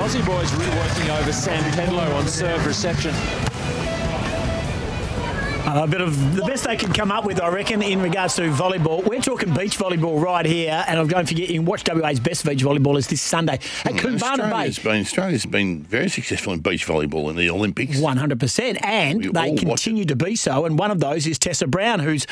Aussie boys really working over Sam Pedlow on serve reception. A bit of the best they can come up with, I reckon, in regards to volleyball. We're talking beach volleyball right here, and don't forget you can watch WA's best beach volleyballers this Sunday at Koombana Bay. Australia's been, Australia's been very successful in beach volleyball in the Olympics. One hundred percent, and We they continue to be so. And one of those is Tessa Brown, who's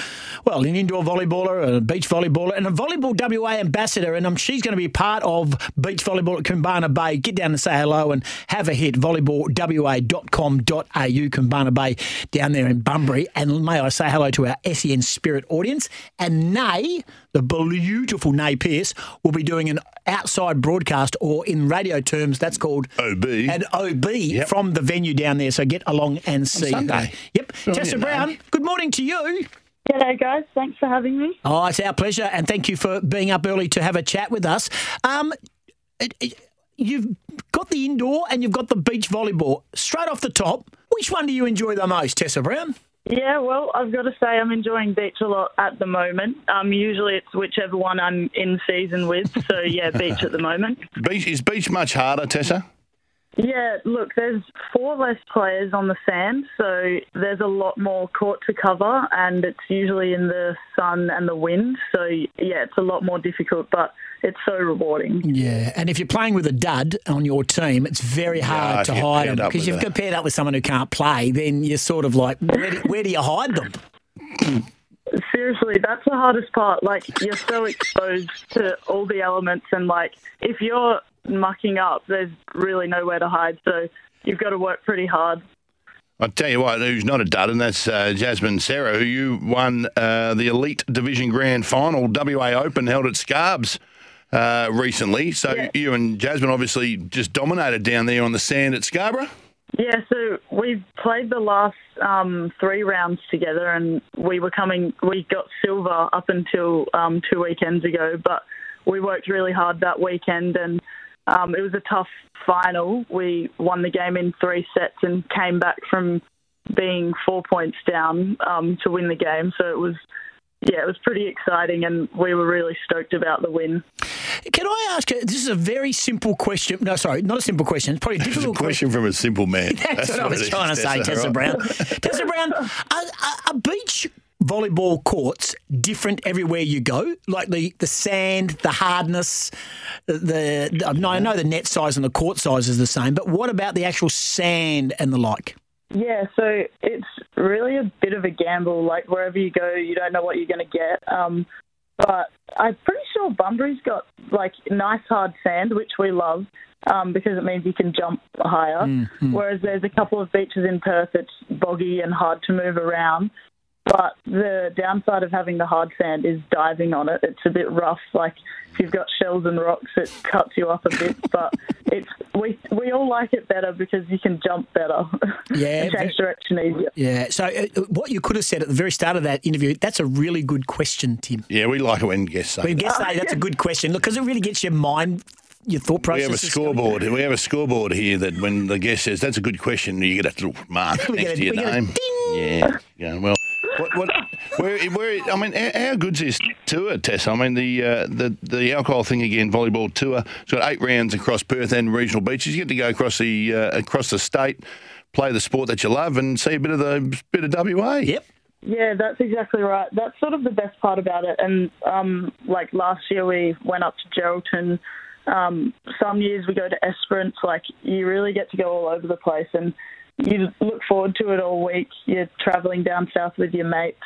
well, an indoor volleyballer, a beach volleyballer, and a volleyball WA ambassador. And um, she's going to be part of beach volleyball at Koombana Bay. Get down and say hello and have a hit. Volleyballwa.com.au, Koombana Bay, down there in Bunbury. And may I say hello to our SEN Spirit audience. And Nay, the beautiful Nay Pierce, will be doing an outside broadcast, or in radio terms, that's called OB. an OB Yep. from the venue down there. So get along and see Sunday. her. Yep. Good on Tessa Brown, mate. good morning to you. Hello, guys. Thanks for having me. Oh, it's our pleasure, and thank you for being up early to have a chat with us. Um, it- it- you've got the indoor and you've got the beach volleyball. Straight off the top, which one do you enjoy the most, Tessa Brown? Yeah, well, I've got to say I'm enjoying beach a lot at the moment. Um, usually it's whichever one I'm in season with. So yeah, beach at the moment. Beach, is beach much harder, Tessa? Yeah, look, there's four less players on the sand, so there's a lot more court to cover, and it's usually in the sun and the wind. So yeah, it's a lot more difficult, but it's so rewarding. Yeah, and if you're playing with a dud on your team, it's very hard if to hide them because with you've a- got paired up with someone who can't play. Then you're sort of like, where do, where do you hide them? Seriously, that's the hardest part. Like, you're so exposed to all the elements, and like, if you're mucking up, there's really nowhere to hide. So you've got to work pretty hard. I'll tell you what, who's not a dud, and that's uh, Jasmine Sarah, who you won uh, the Elite Division Grand Final, WA Open, held at Scarbs uh, recently. So Yeah. you and Jasmine obviously just dominated down there on the sand at Scarborough. Yeah, so we played the last um, three rounds together, and we were coming. We got silver up until um, two weekends ago, but we worked really hard that weekend, and um, it was a tough final. We won the game in three sets and came back from being four points down um, to win the game. So it was, yeah, it was pretty exciting, and we were really stoked about the win. Can I ask you? This is a very simple question. No, sorry, not a simple question. It's probably a It's a difficult question. question from a simple man. That's, what I was it is, trying to say, Tessa right? Brown. Tessa Brown, are, are, are beach volleyball courts different everywhere you go? Like the, the sand, the hardness, the, the no, I know the net size and the court size is the same, but what about the actual sand and the like? Yeah, so it's really a bit of a gamble. Like wherever you go, you don't know what you're going to get. Um, but I'm pretty sure Bunbury's got like nice hard sand, which we love um, because it means you can jump higher. Whereas there's a couple of beaches in Perth that's boggy and hard to move around. But the downside of having the hard sand is diving on it. It's a bit rough. Like if you've got shells and rocks, it cuts you up a bit. But it's we we all like it better because you can jump better. Yeah, and change direction easier. Yeah. So uh, what you could have said at the very start of that interview, that's a really good question, Tim. Yeah, we like it when guests say When that. guests say that's a good question, look, because it really gets your mind, your thought process. We process. have a scoreboard. We have a scoreboard here that when the guest says that's a good question, you get a little mark next a- to your we get a name. Yeah. Yeah. Well, what, what, where, where, I mean, how, how good's this tour, Tess? I mean, the uh, the the Alcohol Think Again, volleyball tour. It's got eight rounds across Perth and regional beaches. You get to go across the uh, across the state, play the sport that you love, and see a bit of the bit of WA. Yep. Yeah, that's exactly right. That's sort of the best part about it. And um, like last year, we went up to Geraldton. Um, some years we go to Esperance. Like you really get to go all over the place, and you look forward to it all week. You're travelling down south with your mates,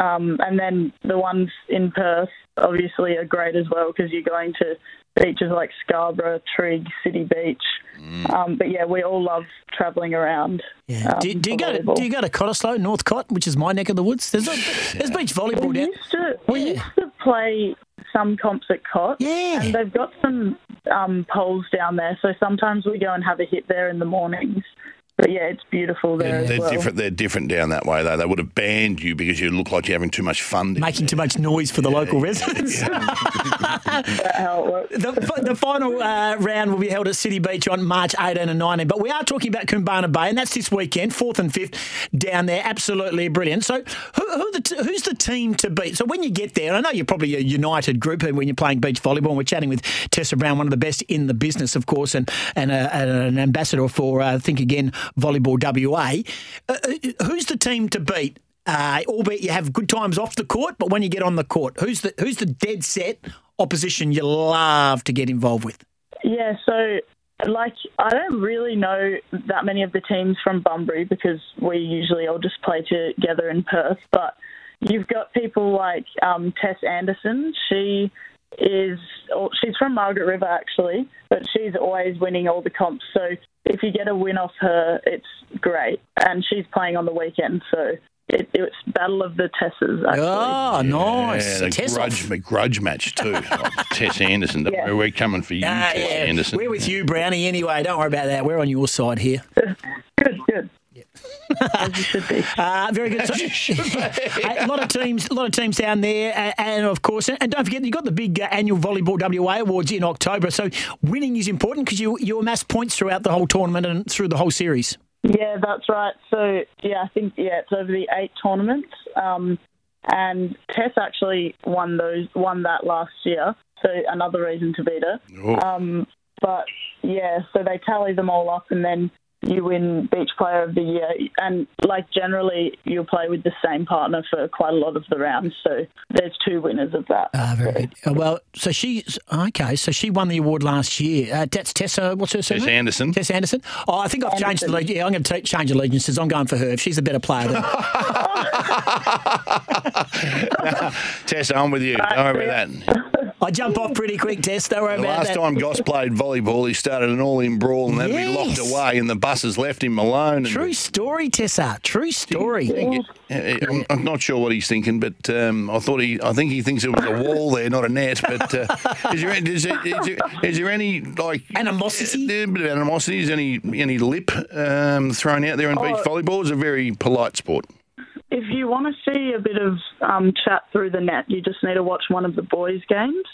um, and then the ones in Perth obviously are great as well because you're going to beaches like Scarborough, Trigg, City Beach. Um, but yeah, we all love travelling around. Yeah. um, do, do you go to volleyball. do you go to Cottesloe, Northcott, which is my neck of the woods? There's a, there's beach volleyball We down. used to we Yeah. used to play some comps at Cot. Yeah. And they've got some um, poles down there, so sometimes we go and have a hit there in the mornings. But yeah, it's beautiful there as They're well. different. They're different down that way, though. They would have banned you because you look like you're having too much fun. Making too much noise for the local residents. That's how it works. The, the final uh, round will be held at City Beach on March 18 and 19. But we are talking about Koombana Bay, and that's this weekend, fourth and fifth down there. Absolutely brilliant. So, who, who the t- who's the team to beat? So, when you get there, I know you're probably a united group when you're playing beach volleyball, and we're chatting with Tessa Brown, one of the best in the business, of course, and, and, a, and an ambassador for uh, Think Again Volleyball WA. Uh, uh, who's the team to beat? Uh, albeit you have good times off the court, but when you get on the court, who's the who's the dead set opposition you love to get involved with? Yeah, so like I don't really know that many of the teams from Bunbury because we usually all just play together in Perth. But you've got people like um, Tess Anderson. She is she's from Margaret River actually, but she's always winning all the comps. So if you get a win off her, it's great. And she's playing on the weekend, so it, it's Battle of the Tessers. Actually. Oh, nice. Yeah, the Tess grudge, off. the grudge match too. Like Tess Anderson. Yeah. We're coming for you, Ah, Tess yeah. Anderson. We're with you, Brownie, anyway. Don't worry about that. We're on your side here. Good, good. As you should be. Uh, very good. So, a lot of teams, a lot of teams down there, and, and of course, and don't forget you've got the big uh, annual volleyball WA awards in October. So winning is important because you you amass points throughout the whole tournament and through the whole series. Yeah, that's right. So yeah, I think yeah, it's over the eight tournaments. Um, and Tess actually won those, won that last year. So another reason to beat her. Oh. Um, but yeah, so they tally them all up, and then you win Beach Player of the Year. And like generally, you'll play with the same partner for quite a lot of the rounds. So there's two winners of that. Ah, very good. Uh, well, so she's okay. So she won the award last year. Uh, that's Tessa. What's her surname? Tess Anderson. Tess Anderson. Oh, I think I've changed the Anderson. lead. Yeah, I'm going to change allegiances. I'm going for her. If she's a better player, then Tessa, I'm with you. Don't worry about that. I jump off pretty quick. Tess, don't worry The about last that. time Goss played volleyball, he started an all-in brawl and then he locked away, and the buses left him alone. And True story, Tessa. True story. I'm, I'm not sure what he's thinking, but um, I thought he, I think he thinks it was a wall there, not a net. But uh, is, there, is, there, is, there, is there any like Animosity? A bit of animosity. Is any any lip um, thrown out there in beach Oh. volleyball? It's a very polite sport. If you want to see a bit of um, chat through the net, you just need to watch one of the boys' games.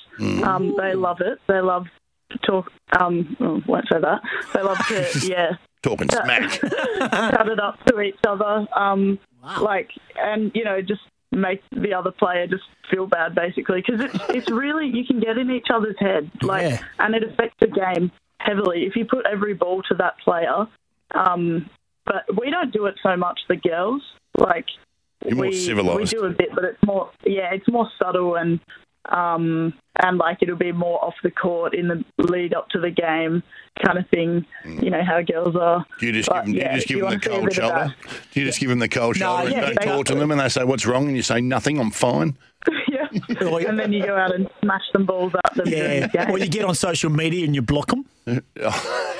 Um, they love it. They love to talk. Um, oh, won't say that. They love to, yeah, Talking smack. chat it up to each other. Um, Like, and you know, just make the other player just feel bad, basically, because it's it's really you can get in each other's head, like, Yeah. and it affects the game heavily if you put every ball to that player. Um, but we don't do it so much, the girls. Like, You're more we, civilised. We do a bit, but it's more, yeah, it's more subtle and um, and like it'll be more off the court in the lead up to the game kind of thing. You know how girls are. Do you just But, give them, yeah, you just give them the wanna see a cold shoulder? Do you just give them the cold No, shoulder and yeah, don't talk to them and they say, What's wrong? And you say, Nothing, I'm fine. Yeah. Oh, yeah. and then you go out and smash them balls up. them during Yeah. the. Or you get on social media and you block them.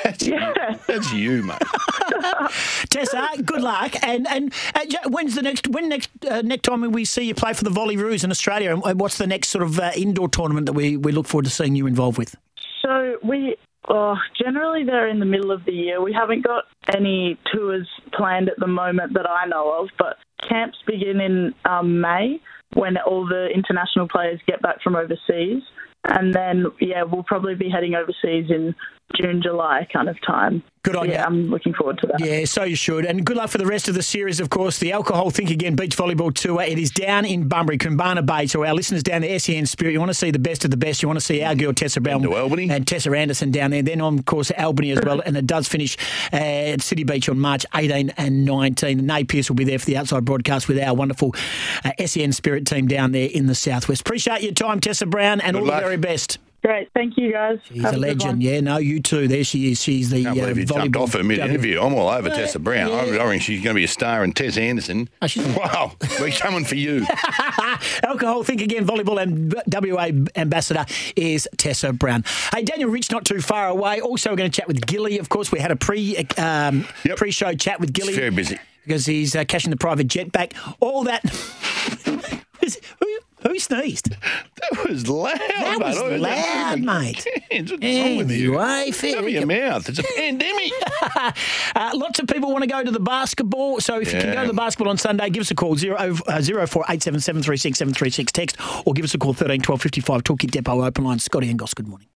that's, yeah. that's you, mate. Tessa, good luck. And and uh, when's the next when next uh, next time we see you play for the Volley Roos in Australia? And what's the next sort of uh, indoor tournament that we, we look forward to seeing you involved with? So we oh, generally they're in the middle of the year. We haven't got any tours planned at the moment that I know of, but camps begin in um, May when all the international players get back from overseas. And then, yeah, we'll probably be heading overseas in June, July kind of time. Good on yeah, you. I'm looking forward to that. Yeah, so you should. And good luck for the rest of the series, of course. The Alcohol Think Again Beach Volleyball Tour. It is down in Bunbury, Koombana Bay. So our listeners down there, SEN Spirit, you want to see the best of the best. You want to see our girl Tessa Brown to Albany. and Tessa Anderson down there. Then, on, of course, Albany as well. And it does finish uh, at City Beach on March 18 and 19. Nay Pierce will be there for the outside broadcast with our wonderful uh, SEN Spirit team down there in the southwest. Appreciate your time, Tessa Brown, and Good all luck. the very best. Great. Thank you, guys. She's Have a legend. Yeah, no, you too. There she is. She's the Can't uh, believe you jumped volleyball off her mid interview. I'm all over Tessa Brown. I, yeah. I reckon she's going to be a star in Tess Anderson. Oh, she's- wow, we're coming for you. Alcohol Think Again volleyball and WA ambassador is Tessa Brown. Hey, Daniel Rich, not too far away. Also, we're going to chat with Gilly. Of course, we had a pre um, Yep. pre show chat with Gilly. She's very busy. because he's uh, cashing the private jet back. All that. Who- sneezed? That was loud. That was loud, mate. What's wrong with you? Anyway, Cover your mouth. It's a pandemic. Uh, lots of people want to go to the basketball, so if you can go to the basketball on Sunday, give us a call zero uh, zero four eight seven seven three six seven three six text, or give us a call thirteen twelve fifty five. Toolkit Depot open line. Scotty and Goss. Good morning.